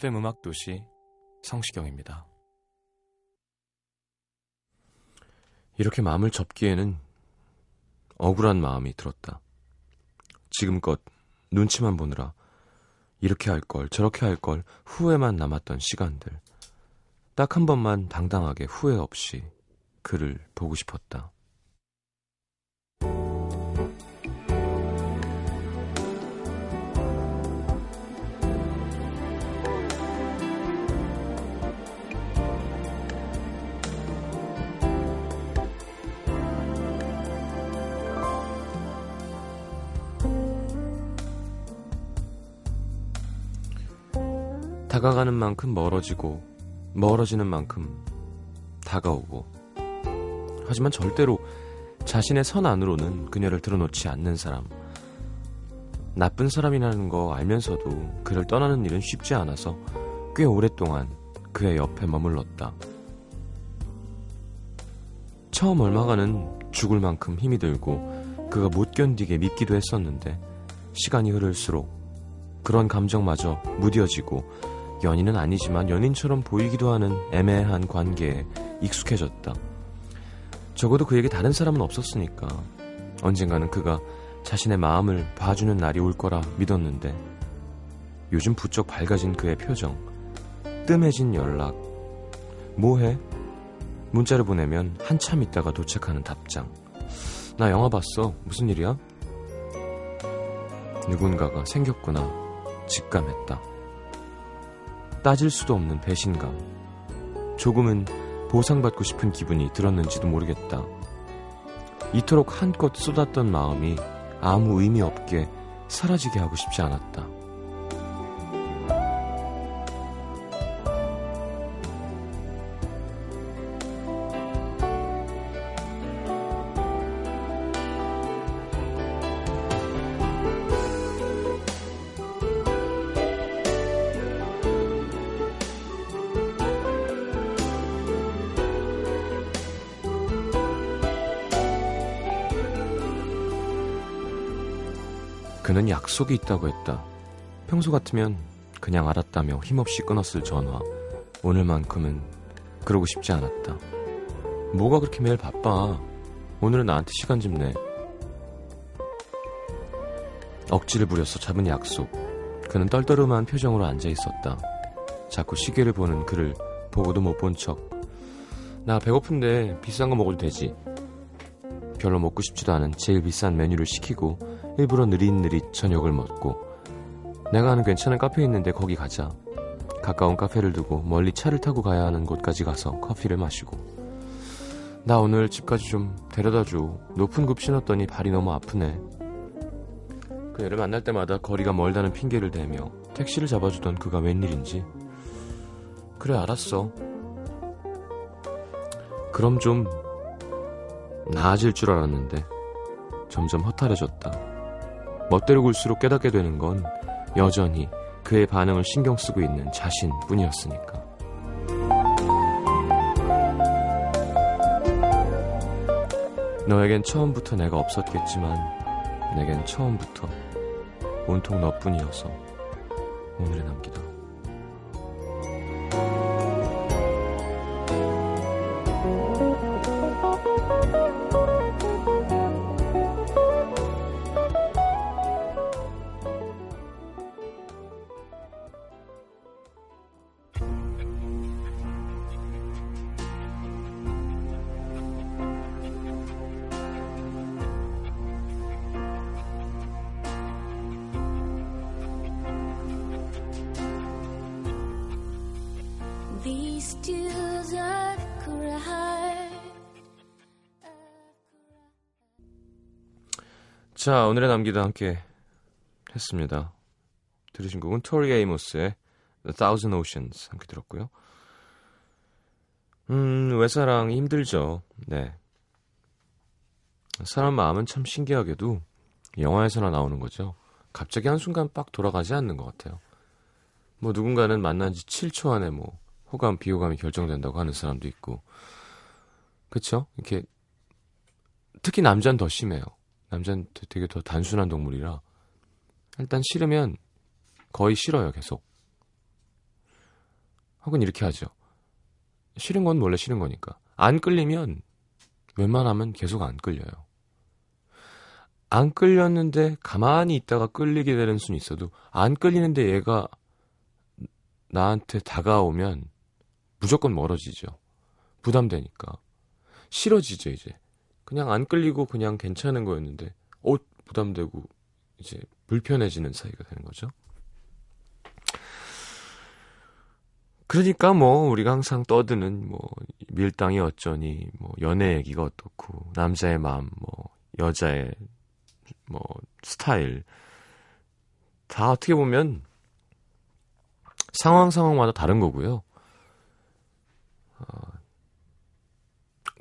FM 음악 도시 성시경입니다. 이렇게 마음을 접기에는 억울한 마음이 들었다. 지금껏 눈치만 보느라 이렇게 할 걸, 저렇게 할 걸 후회만 남았던 시간들. 딱 한 번만 당당하게 후회 없이 그를 보고 싶었다. 다가가는 만큼 멀어지고 멀어지는 만큼 다가오고 하지만 절대로 자신의 선 안으로는 그녀를 들어놓지 않는 사람 나쁜 사람이라는 거 알면서도 그를 떠나는 일은 쉽지 않아서 꽤 오랫동안 그의 옆에 머물렀다. 처음 얼마간은 죽을 만큼 힘이 들고 그가 못 견디게 밉기도 했었는데 시간이 흐를수록 그런 감정마저 무뎌지고 연인은 아니지만 연인처럼 보이기도 하는 애매한 관계에 익숙해졌다. 적어도 그에게 다른 사람은 없었으니까 언젠가는 그가 자신의 마음을 봐주는 날이 올 거라 믿었는데 요즘 부쩍 밝아진 그의 표정, 뜸해진 연락, 뭐해? 문자를 보내면 한참 있다가 도착하는 답장. 나 영화 봤어. 무슨 일이야? 누군가가 생겼구나. 직감했다. 따질 수도 없는 배신감. 조금은 보상받고 싶은 기분이 들었는지도 모르겠다. 이토록 한껏 쏟았던 마음이 아무 의미 없게 사라지게 하고 싶지 않았다. 그는 약속이 있다고 했다. 평소 같으면 그냥 알았다며 힘없이 끊었을 전화. 오늘만큼은 그러고 싶지 않았다. 뭐가 그렇게 매일 바빠? 오늘은 나한테 시간 좀 내. 억지를 부려서 잡은 약속. 그는 떨떠름한 표정으로 앉아 있었다. 자꾸 시계를 보는 그를 보고도 못 본 척. 나 배고픈데 비싼 거 먹어도 되지. 별로 먹고 싶지도 않은 제일 비싼 메뉴를 시키고 일부러 느릿느릿 저녁을 먹고 내가 아는 괜찮은 카페 있는데 거기 가자. 가까운 카페를 두고 멀리 차를 타고 가야 하는 곳까지 가서 커피를 마시고 나 오늘 집까지 좀 데려다 줘. 높은 급 신었더니 발이 너무 아프네. 그녀를 만날 때마다 거리가 멀다는 핑계를 대며 택시를 잡아주던 그가 웬일인지 그래 알았어. 그럼 좀 나아질 줄 알았는데 점점 허탈해졌다. 멋대로 굴수록 깨닫게 되는 건 여전히 그의 반응을 신경 쓰고 있는 자신 뿐이었으니까. 너에겐 처음부터 내가 없었겠지만 내겐 처음부터 온통 너뿐이어서 오늘에 남기다. 자, 오늘의 남기도 함께 했습니다. 들으신 곡은 토리 에이모스의 The Thousand Oceans 함께 들었고요. 음, 외사랑이 힘들죠. 네. 사람 마음은 참 신기하게도 영화에서나 나오는 거죠. 갑자기 한순간 빡 돌아가지 않는 것 같아요. 뭐 누군가는 만난 지 7초 안에 뭐 호감, 비호감이 결정된다고 하는 사람도 있고. 그쵸? 이렇게 특히 남자는 더 심해요. 남자는 되게 더 단순한 동물이라 일단 싫으면 거의 싫어요, 계속. 혹은 이렇게 하죠. 싫은 건 원래 싫은 거니까. 안 끌리면 웬만하면 계속 안 끌려요. 안 끌렸는데 가만히 있다가 끌리게 되는 수는 있어도 안 끌리는데 얘가 나한테 다가오면 무조건 멀어지죠. 부담되니까. 싫어지죠, 이제. 그냥 안 끌리고 그냥 괜찮은 거였는데, 어, 부담되고, 이제 불편해지는 사이가 되는 거죠. 그러니까 뭐 우리가 항상 떠드는 뭐 밀당이 어쩌니 뭐 연애 얘기가 어떻고 남자의 마음 뭐 여자의 뭐 스타일 다 어떻게 보면 상황 상황마다 다른 거고요. 어,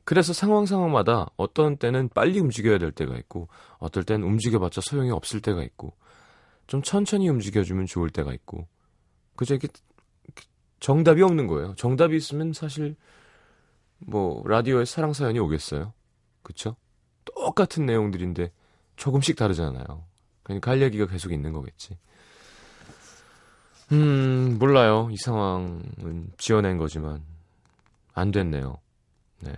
그래서 상황 상황마다 어떤 때는 빨리 움직여야 될 때가 있고 어떨 때는 움직여봤자 소용이 없을 때가 있고 좀 천천히 움직여주면 좋을 때가 있고 그저 이렇게 정답이 없는 거예요. 정답이 있으면 사실 뭐 라디오에 사랑 사연이 오겠어요. 그쵸? 똑같은 내용들인데 조금씩 다르잖아요. 그러니까 할 얘기가 계속 있는 거겠지. 음, 몰라요. 이 상황은 지어낸 거지만 안 됐네요. 네.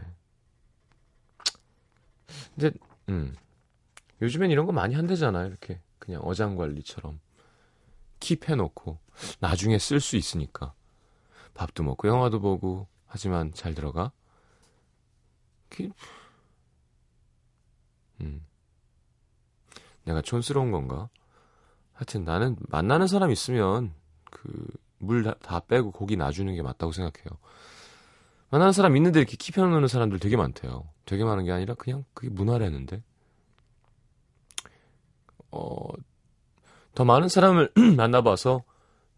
근데 음. 요즘엔 이런 거 많이 한대잖아요. 이렇게 그냥 어장 관리처럼 킵해 놓고 나중에 쓸 수 있으니까. 밥도 먹고 영화도 보고 하지만 잘 들어가. 음. 내가 촌스러운 건가? 하여튼 나는 만나는 사람 있으면 그 물 다 빼고 고기 놔주는 게 맞다고 생각해요. 만나는 사람 있는데 이렇게 키 펴놓는 사람들 되게 많대요. 되게 많은 게 아니라 그냥 그게 문화라는데. 어, 더 많은 사람을 만나봐서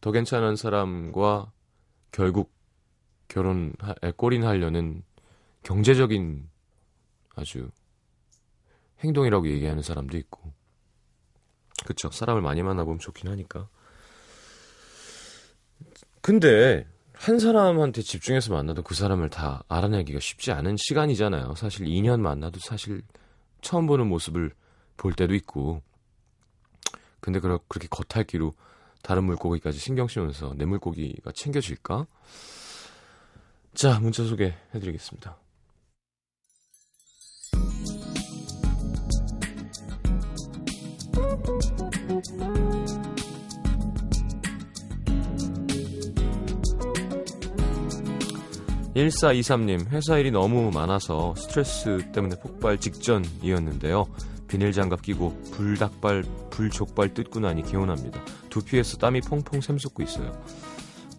더 괜찮은 사람과 결국 결혼, 꼴인하려는 경제적인 아주 행동이라고 얘기하는 사람도 있고. 그쵸. 사람을 많이 만나보면 좋긴 하니까. 근데, 한 사람한테 집중해서 만나도 그 사람을 다 알아내기가 쉽지 않은 시간이잖아요. 사실 2년 만나도 사실 처음 보는 모습을 볼 때도 있고. 근데 그렇게 겉핥기로 다른 물고기까지 신경 쓰면서 내 물고기가 챙겨질까? 자, 문자 소개해드리겠습니다. 1423님, 회사 일이 너무 많아서 스트레스 때문에 폭발 직전이었는데요. 비닐장갑 끼고 불닭발, 불족발 뜯고 나니 개운합니다. 두피에서 땀이 퐁퐁 샘솟고 있어요.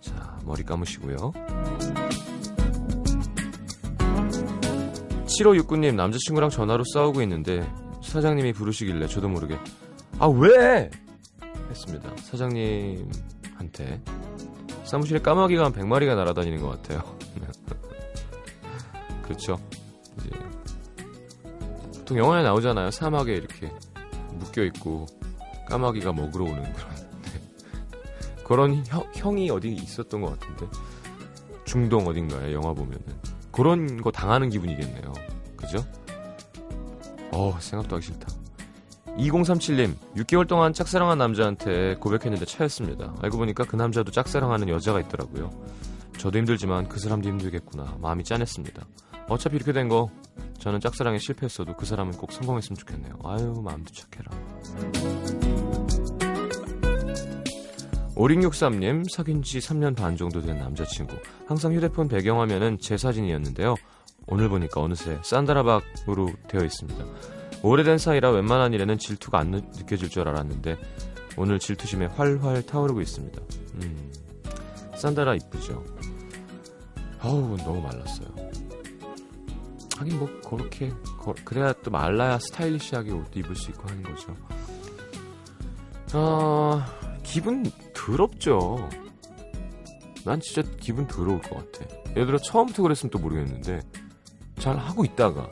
자, 머리 감으시고요. 7569님, 남자친구랑 전화로 싸우고 있는데 사장님이 부르시길래 저도 모르게 아, 왜? 했습니다. 사장님한테 사무실에 까마귀가 한 100마리가 날아다니는 것 같아요. 그렇죠. 이제 보통 영화에 나오잖아요. 사막에 이렇게 묶여 있고 까마귀가 먹으러 오는 그런 네. 그런 형, 형이 어디 있었던 것 같은데 중동 어딘가에 영화 보면은 그런 거 당하는 기분이겠네요. 그죠? 어 생각도 하기 싫다. 2037님, 6개월 동안 짝사랑한 남자한테 고백했는데 차였습니다. 알고 보니까 그 남자도 짝사랑하는 여자가 있더라고요. 저도 힘들지만 그 사람도 힘들겠구나. 마음이 짠했습니다. 어차피 이렇게 된 거 저는 짝사랑에 실패했어도 그 사람은 꼭 성공했으면 좋겠네요. 아유 마음도 착해라. 5663님 사귄 지 3년 반 정도 된 남자친구 항상 휴대폰 배경화면은 제 사진이었는데요. 오늘 보니까 어느새 산다라박으로 되어 있습니다. 오래된 사이라 웬만한 일에는 질투가 안 느껴질 줄 알았는데 오늘 질투심에 활활 타오르고 있습니다. 음, 산다라 이쁘죠? 어우 너무 말랐어요. 하긴 뭐 그렇게 거- 그래야 또 말라야 스타일리시하게 옷도 입을 수 있고 하는 거죠. 아 기분 더럽죠. 난 진짜 기분 더러울 것 같아. 예를 들어 처음부터 그랬으면 또 모르겠는데 잘 하고 있다가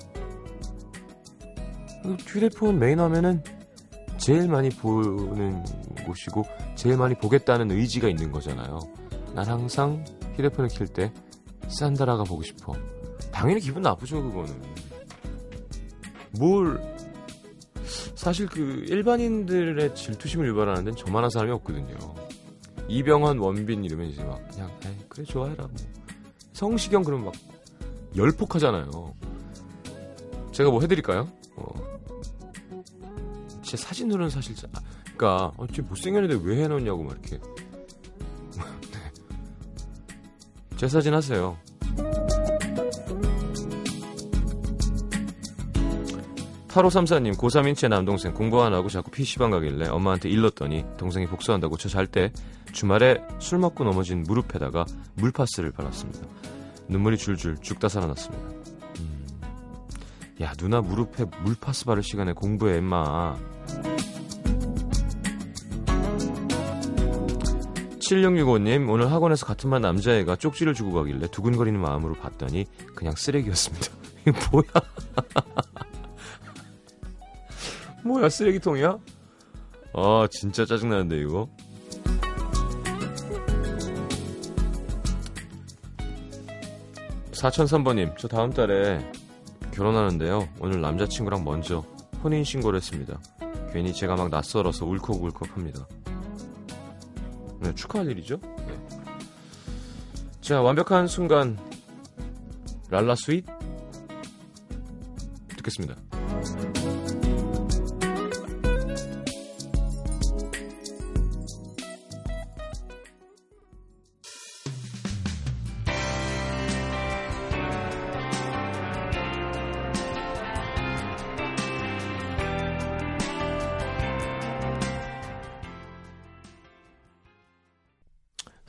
휴대폰 메인 화면은 제일 많이 보는 곳이고 제일 많이 보겠다는 의지가 있는 거잖아요. 난 항상 휴대폰을 킬 때 산다라가 보고 싶어. 당연히 기분 나쁘죠 그거는. 뭘 사실 그 일반인들의 질투심을 유발하는 데는 저만한 사람이 없거든요. 이병헌, 원빈 이러면 이제 막 그냥 에이, 그래 좋아해라 뭐. 성시경 그러면 막 열폭하잖아요. 제가 뭐 해드릴까요? 어. 제 사진으로는 사실 자, 아, 그러니까 어, 쟤 못생겼는데 왜 해놓냐고 막 이렇게 네. 제 사진 하세요. (8534님) 고3인 제 남동생 공부 안 하고 자꾸 PC방 가길래 엄마한테 일렀더니 동생이 복수한다고 저 잘 때 주말에 술 먹고 넘어진 무릎에다가 물파스를 발랐습니다. 눈물이 줄줄 죽다 살아났습니다. 음. 야 누나 무릎에 물파스 바를 시간에 공부해 임마. 7665님 오늘 학원에서 같은 반 남자애가 쪽지를 주고 가길래 두근거리는 마음으로 봤더니 그냥 쓰레기였습니다. 이거 뭐야 뭐야 쓰레기통이야? 아 진짜 짜증나는데 이거? 4003번님 저 다음 달에 결혼하는데요. 오늘 남자친구랑 먼저 혼인신고를 했습니다. 괜히 제가 막 낯설어서 울컥울컥합니다. 네, 축하할 일이죠? 네. 자 완벽한 순간. 랄라 스윗. 듣겠습니다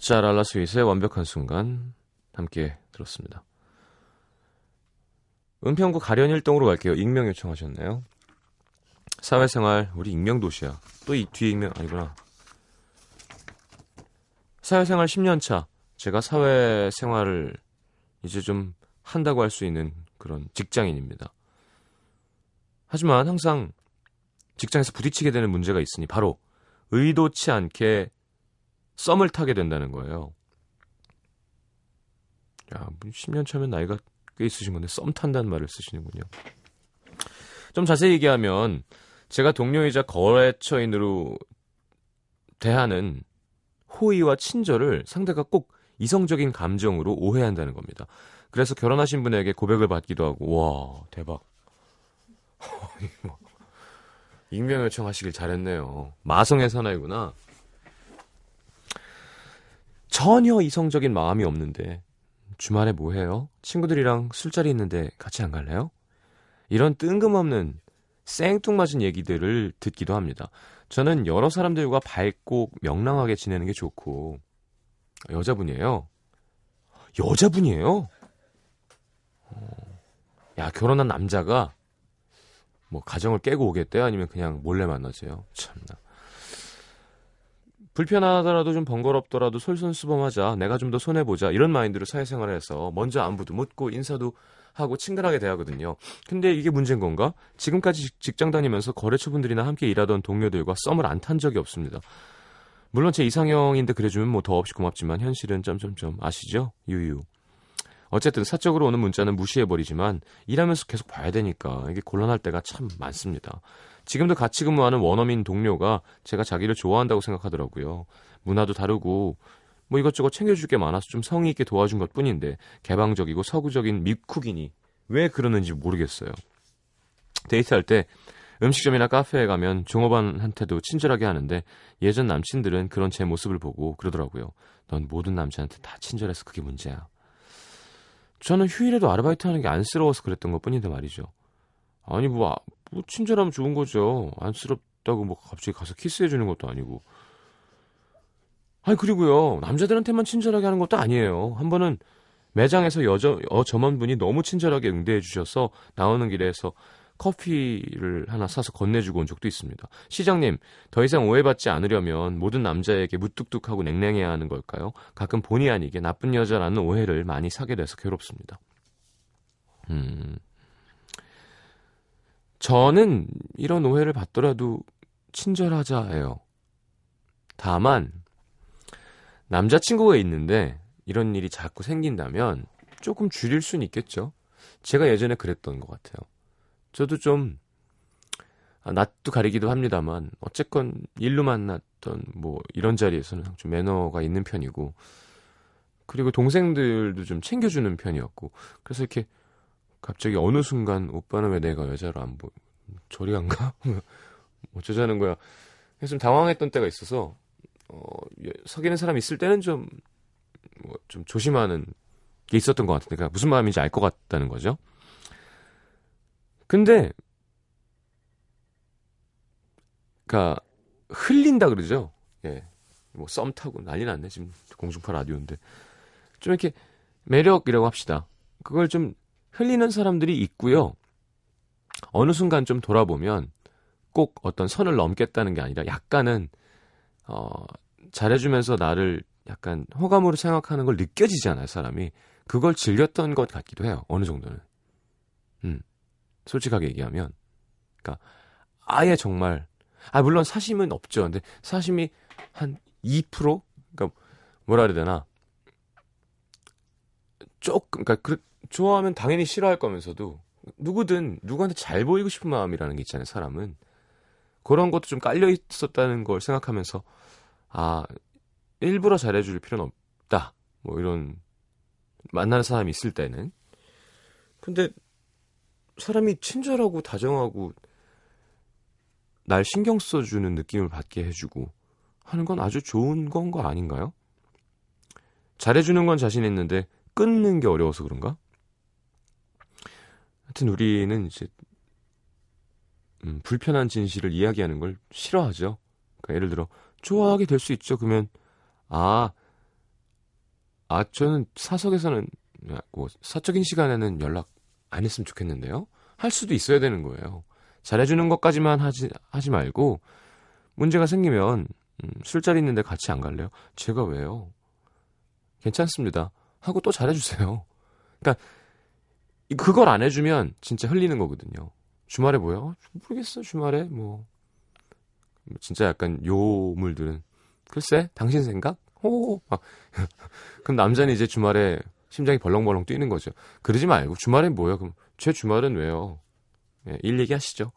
자, 랄라 스윗의 완벽한 순간 함께 들었습니다. 은평구 가련일동으로 갈게요. 익명 요청하셨나요? 사회생활 우리 익명 도시야. 또 이 뒤에 익명 아니구나. 사회생활 10년 차. 제가 사회생활을 이제 좀 한다고 할 수 있는 그런 직장인입니다. 하지만 항상 직장에서 부딪히게 되는 문제가 있으니 바로 의도치 않게 썸을 타게 된다는 거예요. 야, 10년 뭐 차면 나이가 꽤 있으신 건데 썸 탄다는 말을 쓰시는군요. 좀 자세히 얘기하면 제가 동료이자 거래처인으로 대하는 호의와 친절을 상대가 꼭 이성적인 감정으로 오해한다는 겁니다. 그래서 결혼하신 분에게 고백을 받기도 하고 와 대박. 익명 요청하시길 잘했네요. 마성의 사나이구나. 전혀 이성적인 마음이 없는데 주말에 뭐 해요? 친구들이랑 술자리 있는데 같이 안 갈래요? 이런 뜬금없는 생뚱맞은 얘기들을 듣기도 합니다. 저는 여러 사람들과 밝고 명랑하게 지내는 게 좋고 여자분이에요. 여자분이에요? 어, 야 결혼한 남자가 뭐 가정을 깨고 오겠대요? 아니면 그냥 몰래 만나세요? 참나. 불편하더라도 좀 번거롭더라도 솔선수범하자. 내가 좀 더 손해 보자. 이런 마인드로 사회생활을 해서 먼저 안부도 묻고 인사도 하고 친근하게 대하거든요. 근데 이게 문제인 건가? 지금까지 직장 다니면서 거래처분들이나 함께 일하던 동료들과 썸을 안 탄 적이 없습니다. 물론 제 이상형인데 그래주면 뭐 더 없이 고맙지만 현실은 점점점 아시죠? 유유. 어쨌든 사적으로 오는 문자는 무시해버리지만 일하면서 계속 봐야 되니까 이게 곤란할 때가 참 많습니다. 지금도 같이 근무하는 원어민 동료가 제가 자기를 좋아한다고 생각하더라고요. 문화도 다르고 뭐 이것저것 챙겨줄 게 많아서 좀 성의 있게 도와준 것 뿐인데 개방적이고 서구적인 미쿡이니 왜 그러는지 모르겠어요. 데이트할 때 음식점이나 카페에 가면 종업원한테도 친절하게 하는데 예전 남친들은 그런 제 모습을 보고 그러더라고요. 넌 모든 남자한테 다 친절해서 그게 문제야. 저는 휴일에도 아르바이트 하는 게 안쓰러워서 그랬던 것 뿐인데 말이죠. 아니 뭐, 아, 뭐 친절하면 좋은 거죠. 안쓰럽다고 뭐 갑자기 가서 키스해 주는 것도 아니고. 아니 그리고요 남자들한테만 친절하게 하는 것도 아니에요. 한 번은 매장에서 여저, 여 점원분이 너무 친절하게 응대해 주셔서 나오는 길에서 커피를 하나 사서 건네주고 온 적도 있습니다. 시장님, 더 이상 오해받지 않으려면 모든 남자에게 무뚝뚝하고 냉랭해야 하는 걸까요? 가끔 본의 아니게 나쁜 여자라는 오해를 많이 사게 돼서 괴롭습니다. 음. 저는 이런 오해를 받더라도 친절하자예요. 다만 남자친구가 있는데 이런 일이 자꾸 생긴다면 조금 줄일 수는 있겠죠. 제가 예전에 그랬던 것 같아요. 저도 좀 아, 낯도 가리기도 합니다만 어쨌건 일로 만났던 뭐 이런 자리에서는 좀 매너가 있는 편이고 그리고 동생들도 좀 챙겨주는 편이었고 그래서 이렇게 갑자기 어느 순간 오빠는 왜 내가 여자로 안 보? 저리 안 가? 어쩌자는 거야? 그래서 좀 당황했던 때가 있어서 어, 사귀는 사람 있을 때는 좀 뭐좀 뭐 조심하는 게 있었던 것 같은데, 그러니까 무슨 마음인지 알 것 같다는 거죠. 근데, 그니까, 흘린다 그러죠. 예. 뭐, 썸 타고 난리 났네. 지금 공중파 라디오인데. 좀 이렇게 매력이라고 합시다. 그걸 좀 흘리는 사람들이 있고요. 어느 순간 좀 돌아보면 꼭 어떤 선을 넘겠다는 게 아니라 약간은, 어, 잘해주면서 나를 약간 호감으로 생각하는 걸 느껴지잖아요, 사람이. 그걸 즐겼던 것 같기도 해요. 어느 정도는. 음. 솔직하게 얘기하면. 그러니까 아예 정말 아 물론 사심은 없죠. 근데 사심이 한 2%? 그러니까 뭐라 그래야 되나? 조금 그러니까 그, 좋아하면 당연히 싫어할 거면서도 누구든 누구한테 잘 보이고 싶은 마음이라는 게 있잖아요, 사람은. 그런 것도 좀 깔려 있었다는 걸 생각하면서 아, 일부러 잘해 줄 필요는 없다. 뭐 이런 만나는 사람이 있을 때는. 근데 사람이 친절하고 다정하고 날 신경 써주는 느낌을 받게 해주고 하는 건 아주 좋은 건 거 아닌가요? 잘해주는 건 자신 있는데 끊는 게 어려워서 그런가? 하여튼 우리는 이제 음, 불편한 진실을 이야기하는 걸 싫어하죠. 그러니까 예를 들어 좋아하게 될 수 있죠. 그러면 아, 아 저는 사석에서는 뭐 사적인 시간에는 연락 안 했으면 좋겠는데요. 할 수도 있어야 되는 거예요. 잘해주는 것까지만 하지 하지 말고 문제가 생기면 음, 술자리 있는데 같이 안 갈래요? 제가 왜요? 괜찮습니다. 하고 또 잘해주세요. 그러니까 그걸 안 해주면 진짜 흘리는 거거든요. 주말에 뭐요? 모르겠어. 주말에 뭐 진짜 약간 요물들은 글쎄 당신 생각? 호 막. 그럼 남자는 이제 주말에 심장이 벌렁벌렁 뛰는 거죠. 그러지 말고 주말엔 뭐야? 그럼 제 주말은 왜요? 예, 일 얘기하시죠.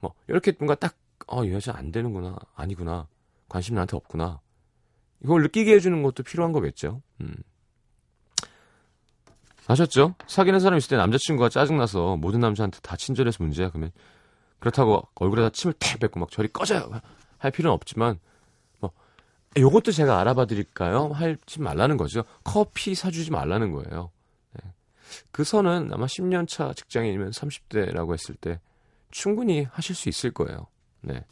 뭐 이렇게 뭔가 딱 어, 이 여자 안 되는구나. 아니구나. 관심 나한테 없구나. 이걸 느끼게 해주는 것도 필요한 거겠죠. 음. 아셨죠? 사귀는 사람 있을 때 남자친구가 짜증나서 모든 남자한테 다 친절해서 문제야. 그러면 그렇다고 얼굴에다 침을 탁 뱉고 막 저리 꺼져요. 할 필요는 없지만 뭐 요것도 제가 알아봐 드릴까요? 할지 말라는 거죠. 커피 사주지 말라는 거예요. 네. 그 선은 아마 10년 차 직장인이면 30대라고 했을 때 충분히 하실 수 있을 거예요. 네.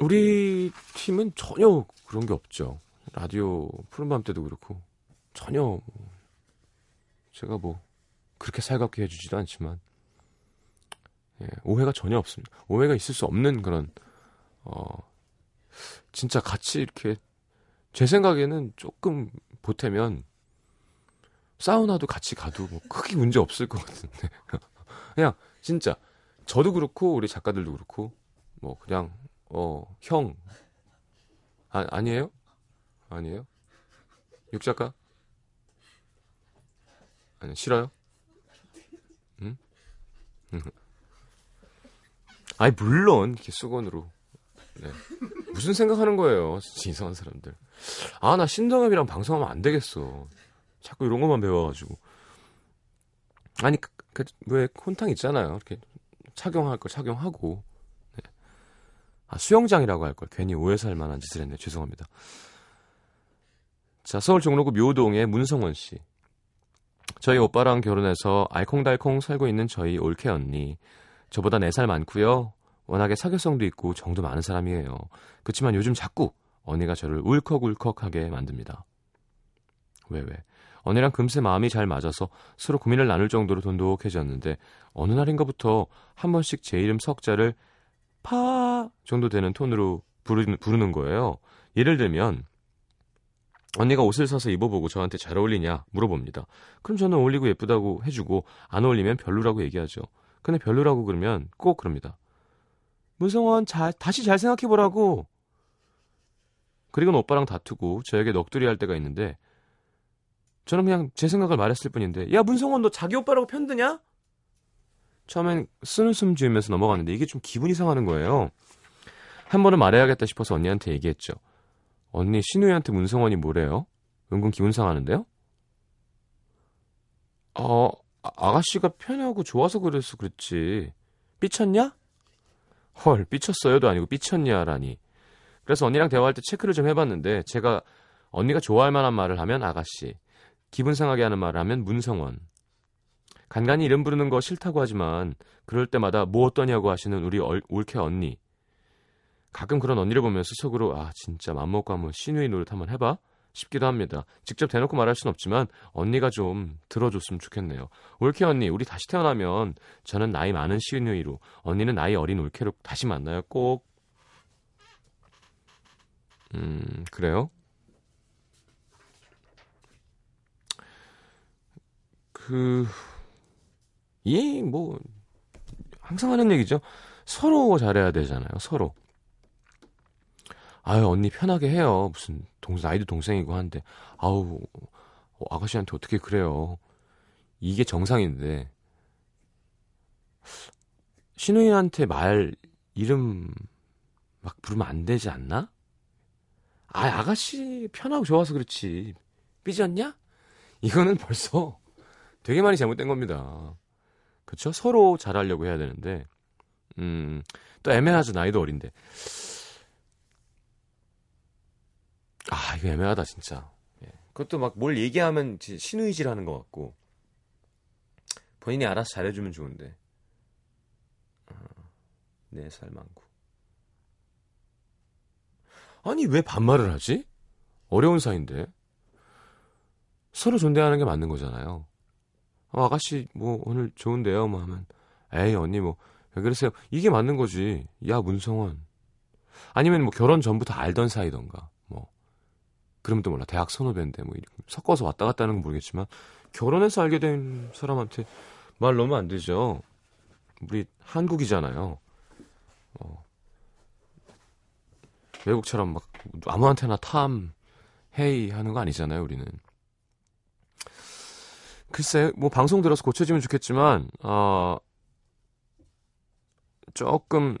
우리 팀은 전혀 그런 게 없죠. 라디오 푸른밤 때도 그렇고 전혀 제가 뭐 그렇게 살갑게 해주지도 않지만 예, 오해가 전혀 없습니다. 오해가 있을 수 없는 그런 어 진짜 같이 이렇게 제 생각에는 조금 보태면 사우나도 같이 가도 뭐 크게 문제 없을 것 같은데 그냥 진짜 저도 그렇고 우리 작가들도 그렇고 뭐 그냥 어형 아, 아니에요? 아니에요? 육 작가? 아니 싫어요? 아니 물론 이렇게 수건으로 네. 무슨 생각하는 거예요 진짜 이상한 사람들 아 나 신동엽이랑 방송하면 안 되겠어 자꾸 이런 것만 배워가지고 아니 그, 그, 왜 콘탕 있잖아요 이렇게 착용할 거 착용하고 네. 아 수영장이라고 할 걸 괜히 오해 살 만한 짓을 했네 죄송합니다 자 서울 종로구 묘동의 문성원 씨 저희 오빠랑 결혼해서 알콩달콩 살고 있는 저희 올케 언니. 저보다 4살 많고요. 워낙에 사교성도 있고 정도 많은 사람이에요. 그렇지만 요즘 자꾸 언니가 저를 울컥울컥하게 만듭니다. 왜 왜? 언니랑 금세 마음이 잘 맞아서 서로 고민을 나눌 정도로 돈독해졌는데 어느 날인가부터 한 번씩 제 이름 석자를 파 정도 되는 톤으로 부르는, 부르는 거예요. 예를 들면 언니가 옷을 사서 입어보고 저한테 잘 어울리냐 물어봅니다. 그럼 저는 어울리고 예쁘다고 해주고 안 어울리면 별로라고 얘기하죠. 근데 별로라고 그러면 꼭 그럽니다. 문성원 잘 다시 잘 생각해보라고. 그리고는 오빠랑 다투고 저에게 넋두리 할 때가 있는데 저는 그냥 제 생각을 말했을 뿐인데 야 문성원 너 자기 오빠라고 편드냐? 처음엔 쓰는 숨 지으면서 넘어갔는데 이게 좀 기분이 상하는 거예요. 한 번은 말해야겠다 싶어서 언니한테 얘기했죠. 언니 신우이한테 문성원이 뭐래요? 은근 기분 상하는데요? 어 아, 아가씨가 편하고 좋아서 그래서 그렇지 삐쳤냐? 헐 삐쳤어요도 아니고 삐쳤냐라니 그래서 언니랑 대화할 때 체크를 좀 해봤는데 제가 언니가 좋아할 만한 말을 하면 아가씨 기분 상하게 하는 말을 하면 문성원. 간간히 이름 부르는 거 싫다고 하지만 그럴 때마다 뭐 어떠냐고 하시는 우리 얼, 올케 언니. 가끔 그런 언니를 보면서 속으로 아 진짜 맘먹고 한번 신우이 노릇 한번 해봐 싶기도 합니다. 직접 대놓고 말할 순 없지만 언니가 좀 들어줬으면 좋겠네요. 올케 언니 우리 다시 태어나면 저는 나이 많은 신우이로 언니는 나이 어린 올케로 다시 만나요 꼭. 음 그래요? 그, 이, 뭐, 항상 하는 얘기죠. 서로 잘해야 되잖아요, 서로. 아유, 언니 편하게 해요. 무슨, 동생, 아이도 동생이고 한데, 아우, 어, 아가씨한테 어떻게 그래요. 이게 정상인데, 신우이한테 말, 이름, 막 부르면 안 되지 않나? 아, 아가씨 편하고 좋아서 그렇지. 삐졌냐? 이거는 벌써 되게 많이 잘못된 겁니다. 그쵸? 서로 잘하려고 해야 되는데, 음, 또 애매하죠. 나이도 어린데. 아, 이거 애매하다, 진짜. 예. 그것도 막 뭘 얘기하면 신의질 하는 것 같고, 본인이 알아서 잘해주면 좋은데. 어, 4살 많고. 아니, 왜 반말을 하지? 어려운 사이인데. 서로 존대하는 게 맞는 거잖아요. 어, 아가씨 뭐 오늘 좋은데요 뭐 하면 에이 언니 뭐 왜 그러세요 이게 맞는 거지 야 문성원 아니면 뭐 결혼 전부터 알던 사이던가 뭐 또 몰라 대학 선후배인데 뭐 섞어서 왔다 갔다 하는 건 모르겠지만 결혼해서 알게 된 사람한테 말 넣으면 안 되죠 우리 한국이잖아요 어. 외국처럼 막 아무한테나 탐 헤이 하는 거 아니잖아요 우리는 글쎄, 뭐 방송 들어서 고쳐지면 좋겠지만, 어, 조금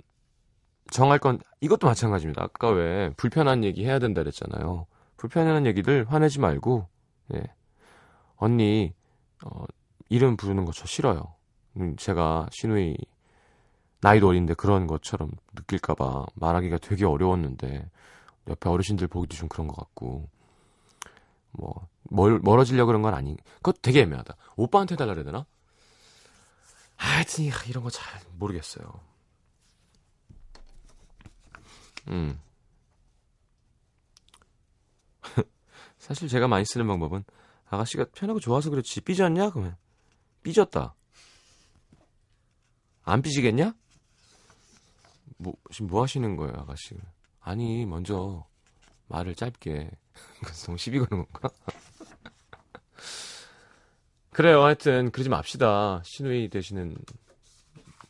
정할 건 이것도 마찬가지입니다. 아까 왜 불편한 얘기 해야 된다 그랬잖아요. 불편한 얘기들 화내지 말고, 예. 언니, 어, 이름 부르는 거 저 싫어요. 음, 제가 신우이 나이도 어린데 그런 것처럼 느낄까봐 말하기가 되게 어려웠는데 옆에 어르신들 보기도 좀 그런 것 같고 뭐 멀, 멀어지려 그런 건 아니. 그것 되게 애매하다. 오빠한테 달라 그래야 되나? 하여튼 이런 거 잘 모르겠어요. 음. 사실 제가 많이 쓰는 방법은 아가씨가 편하고 좋아서 그렇지 삐졌냐? 그러면 삐졌다. 안 삐지겠냐? 뭐 지금 뭐 하시는 거예요, 아가씨? 아니 먼저 말을 짧게 그래서 너무 시비 거는 건가? 그래요. 하여튼 그러지 맙시다. 신우이 되시는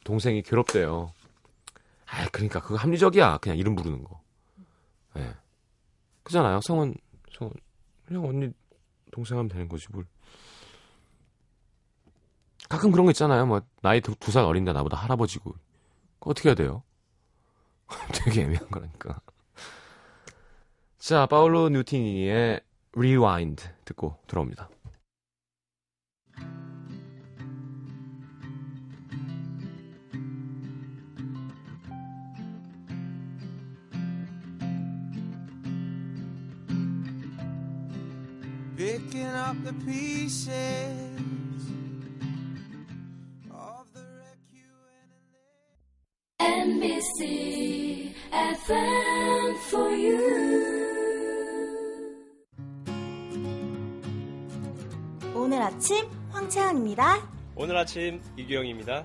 동생이 괴롭대요. 아, 그러니까 그거 합리적이야. 그냥 이름 부르는 거. 예. 네. 그잖아요. 성은 성은 그냥 언니 동생 하면 되는 거지 뭘. 가끔 그런 거 있잖아요. 뭐 나이 두 살 어린데 나보다 할아버지고. 어떻게 해야 돼요? 되게 애매한 거라니까. 자, 파울로 뉴티니의 Rewind 듣고 들어옵니다. picking up the pieces. NBC FM for you. 오늘 아침 황채환입니다. 오늘 아침 이규영입니다.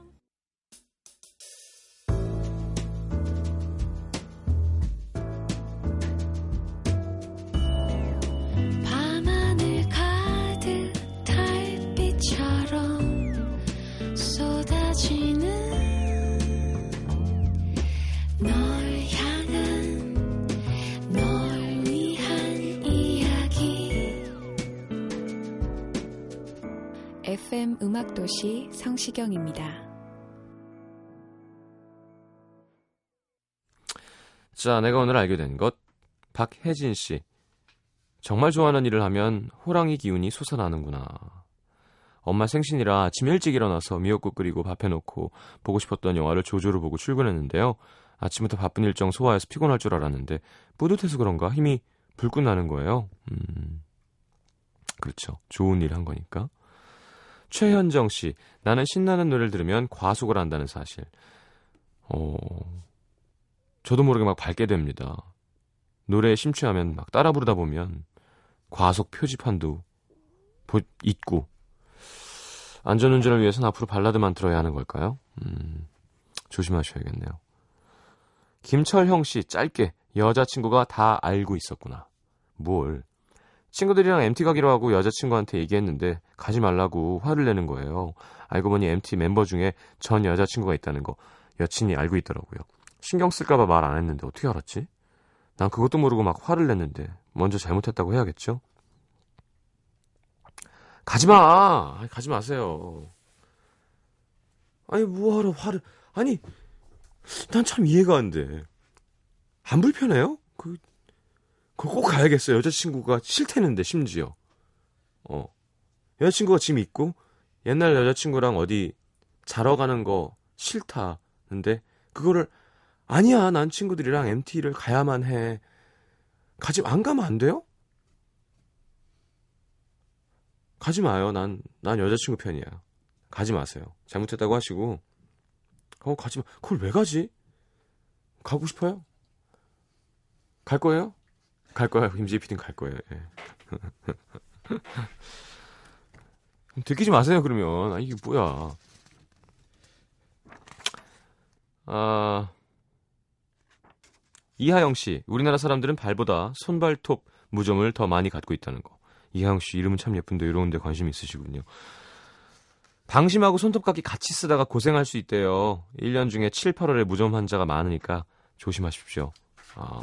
FM 음악도시 성시경입니다. 자, 내가 오늘 알게 된 것. 박혜진 씨. 정말 좋아하는 일을 하면 호랑이 기운이 솟아나는구나. 엄마 생신이라 아침 일찍 일어나서 미역국 끓이고 밥 해놓고 보고 싶었던 영화를 조조로 보고 출근했는데요. 아침부터 바쁜 일정 소화해서 피곤할 줄 알았는데 뿌듯해서 그런가 힘이 불끈 나는 거예요. 음, 그렇죠. 좋은 일 한 거니까. 최현정 씨, 나는 신나는 노래를 들으면 과속을 한다는 사실. 어, 저도 모르게 막 밟게 됩니다. 노래에 심취하면 막 따라 부르다 보면 과속 표지판도 보, 있고 안전운전을 위해서는 앞으로 발라드만 들어야 하는 걸까요? 음, 조심하셔야겠네요. 김철형 씨 짧게 여자친구가 다 알고 있었구나. 뭘? 친구들이랑 MT 가기로 하고 여자친구한테 얘기했는데 가지 말라고 화를 내는 거예요. 알고 보니 MT 멤버 중에 전 여자친구가 있다는 거 여친이 알고 있더라고요. 신경 쓸까봐 말 안 했는데 어떻게 알았지? 난 그것도 모르고 막 화를 냈는데 먼저 잘못했다고 해야겠죠? 가지 마! 가지 마세요. 아니, 뭐하러 화를, 아니, 난 참 이해가 안 돼. 안 불편해요? 그, 그거 꼭 가야겠어요. 여자친구가 싫대는데, 심지어. 어. 여자친구가 지금 있고, 옛날 여자친구랑 어디 자러 가는 거 싫다는데, 그거를, 아니야, 난 친구들이랑 MT를 가야만 해. 가지, 안 가면 안 돼요? 가지 마요. 난, 난 여자친구 편이야. 가지 마세요. 잘못했다고 하시고, 어, 가지 마. 그걸 왜 가지? 가고 싶어요? 갈 거예요? 갈 거야. 김지희 PD는 갈 거예요. 예. 들키지 마세요, 그러면. 아, 이게 뭐야. 아, 이하영 씨, 우리나라 사람들은 발보다 손발톱 무좀을 더 많이 갖고 있다는 거. 이하영 씨 이름은 참 예쁜데 이런 데 관심 있으시군요. 방심하고 손톱깎이 같이 쓰다가 고생할 수 있대요. 1년 중에 7, 8월에 무좀 환자가 많으니까 조심하십시오. 아,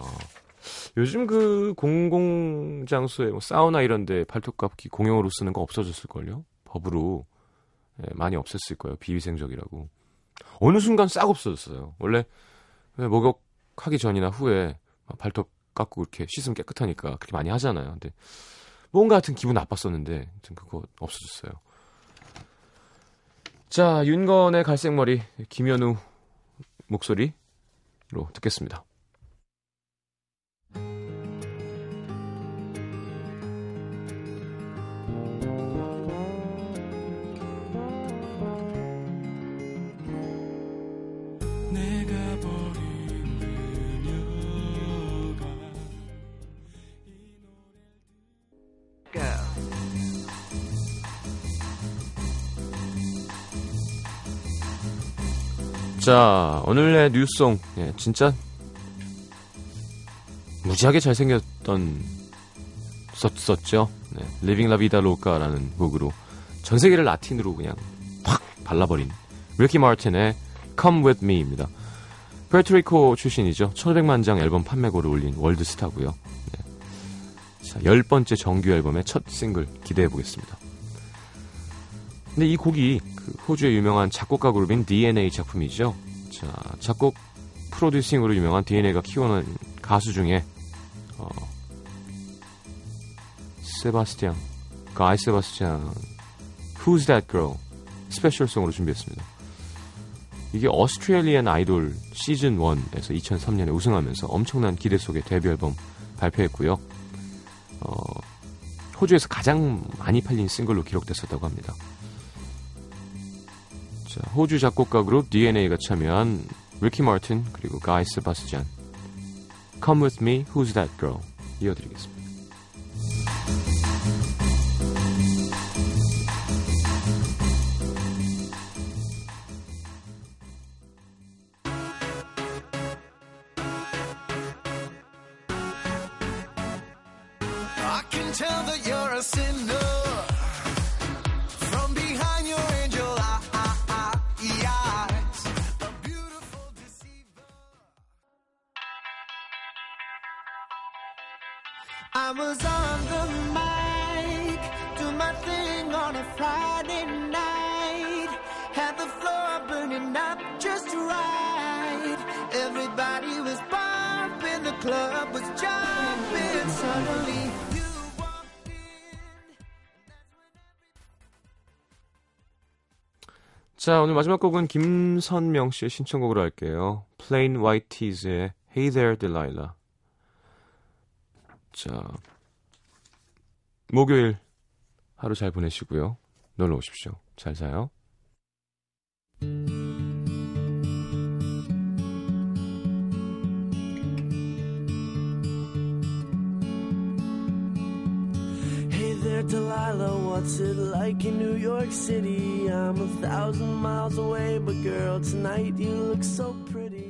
요즘 그 공공 장소에 뭐 사우나 이런 데 발톱깎이 공용으로 쓰는 거 없어졌을 걸요? 법으로 예, 많이 없앴을 거예요. 비위생적이라고. 어느 순간 싹 없어졌어요. 원래 목욕하기 전이나 후에 발톱 깎고 이렇게 씻으면 깨끗하니까 그렇게 많이 하잖아요. 근데 뭔가 하여튼 기분 나빴었는데 그거 없어졌어요. 자, 윤건의 갈색머리 김현우 목소리로 듣겠습니다. 자, 오늘의 new song. 예, 진짜 무지하게 잘생겼던 썼었죠. 네, Living La Vida Loca라는 곡으로 전 세계를 라틴으로 그냥 확 발라버린 리키 마틴의 Come With Me입니다. 푸에르토리코 출신이죠. 1500만 장 앨범 판매고를 올린 월드 스타고요. 네. 자, 열 번째 정규 앨범의 첫 싱글 기대해 보겠습니다. 근데 이 곡이 그 호주의 유명한 작곡가 그룹인 DNA 작품이죠. 자, 작곡 producing으로 유명한 DNA가 키워낸 가수 중에 어, 세바스티안, 가이 세바스티안, Who's That Girl special song으로 준비했습니다. 이게 Australian Idol 시즌 1에서 2003년에 우승하면서 엄청난 기대 속에 데뷔 앨범 발표했고요. 어, 호주에서 가장 많이 팔린 싱글로 기록됐었다고 합니다. 자, 호주 작곡가 그룹 DNA가 참여한 리키 마틴 그리고 가이 세바스찬 Come With Me, Who's That Girl 이어드리겠습니다. I was on the mic, do my thing on a Friday night. Had the floor burning up just right. Everybody was bumping, the club was jumping. Suddenly. 자, 오늘 마지막 곡은 김선명 씨의 신청곡으로 할게요. Plain White Tees의 Hey There Delilah. 자, 목요일 하루 잘 보내시고요. 놀러 오십시오. 잘 자요. Hey there, Delilah, what's it like in New York City? I'm a thousand miles away, but girl, tonight you look so pretty.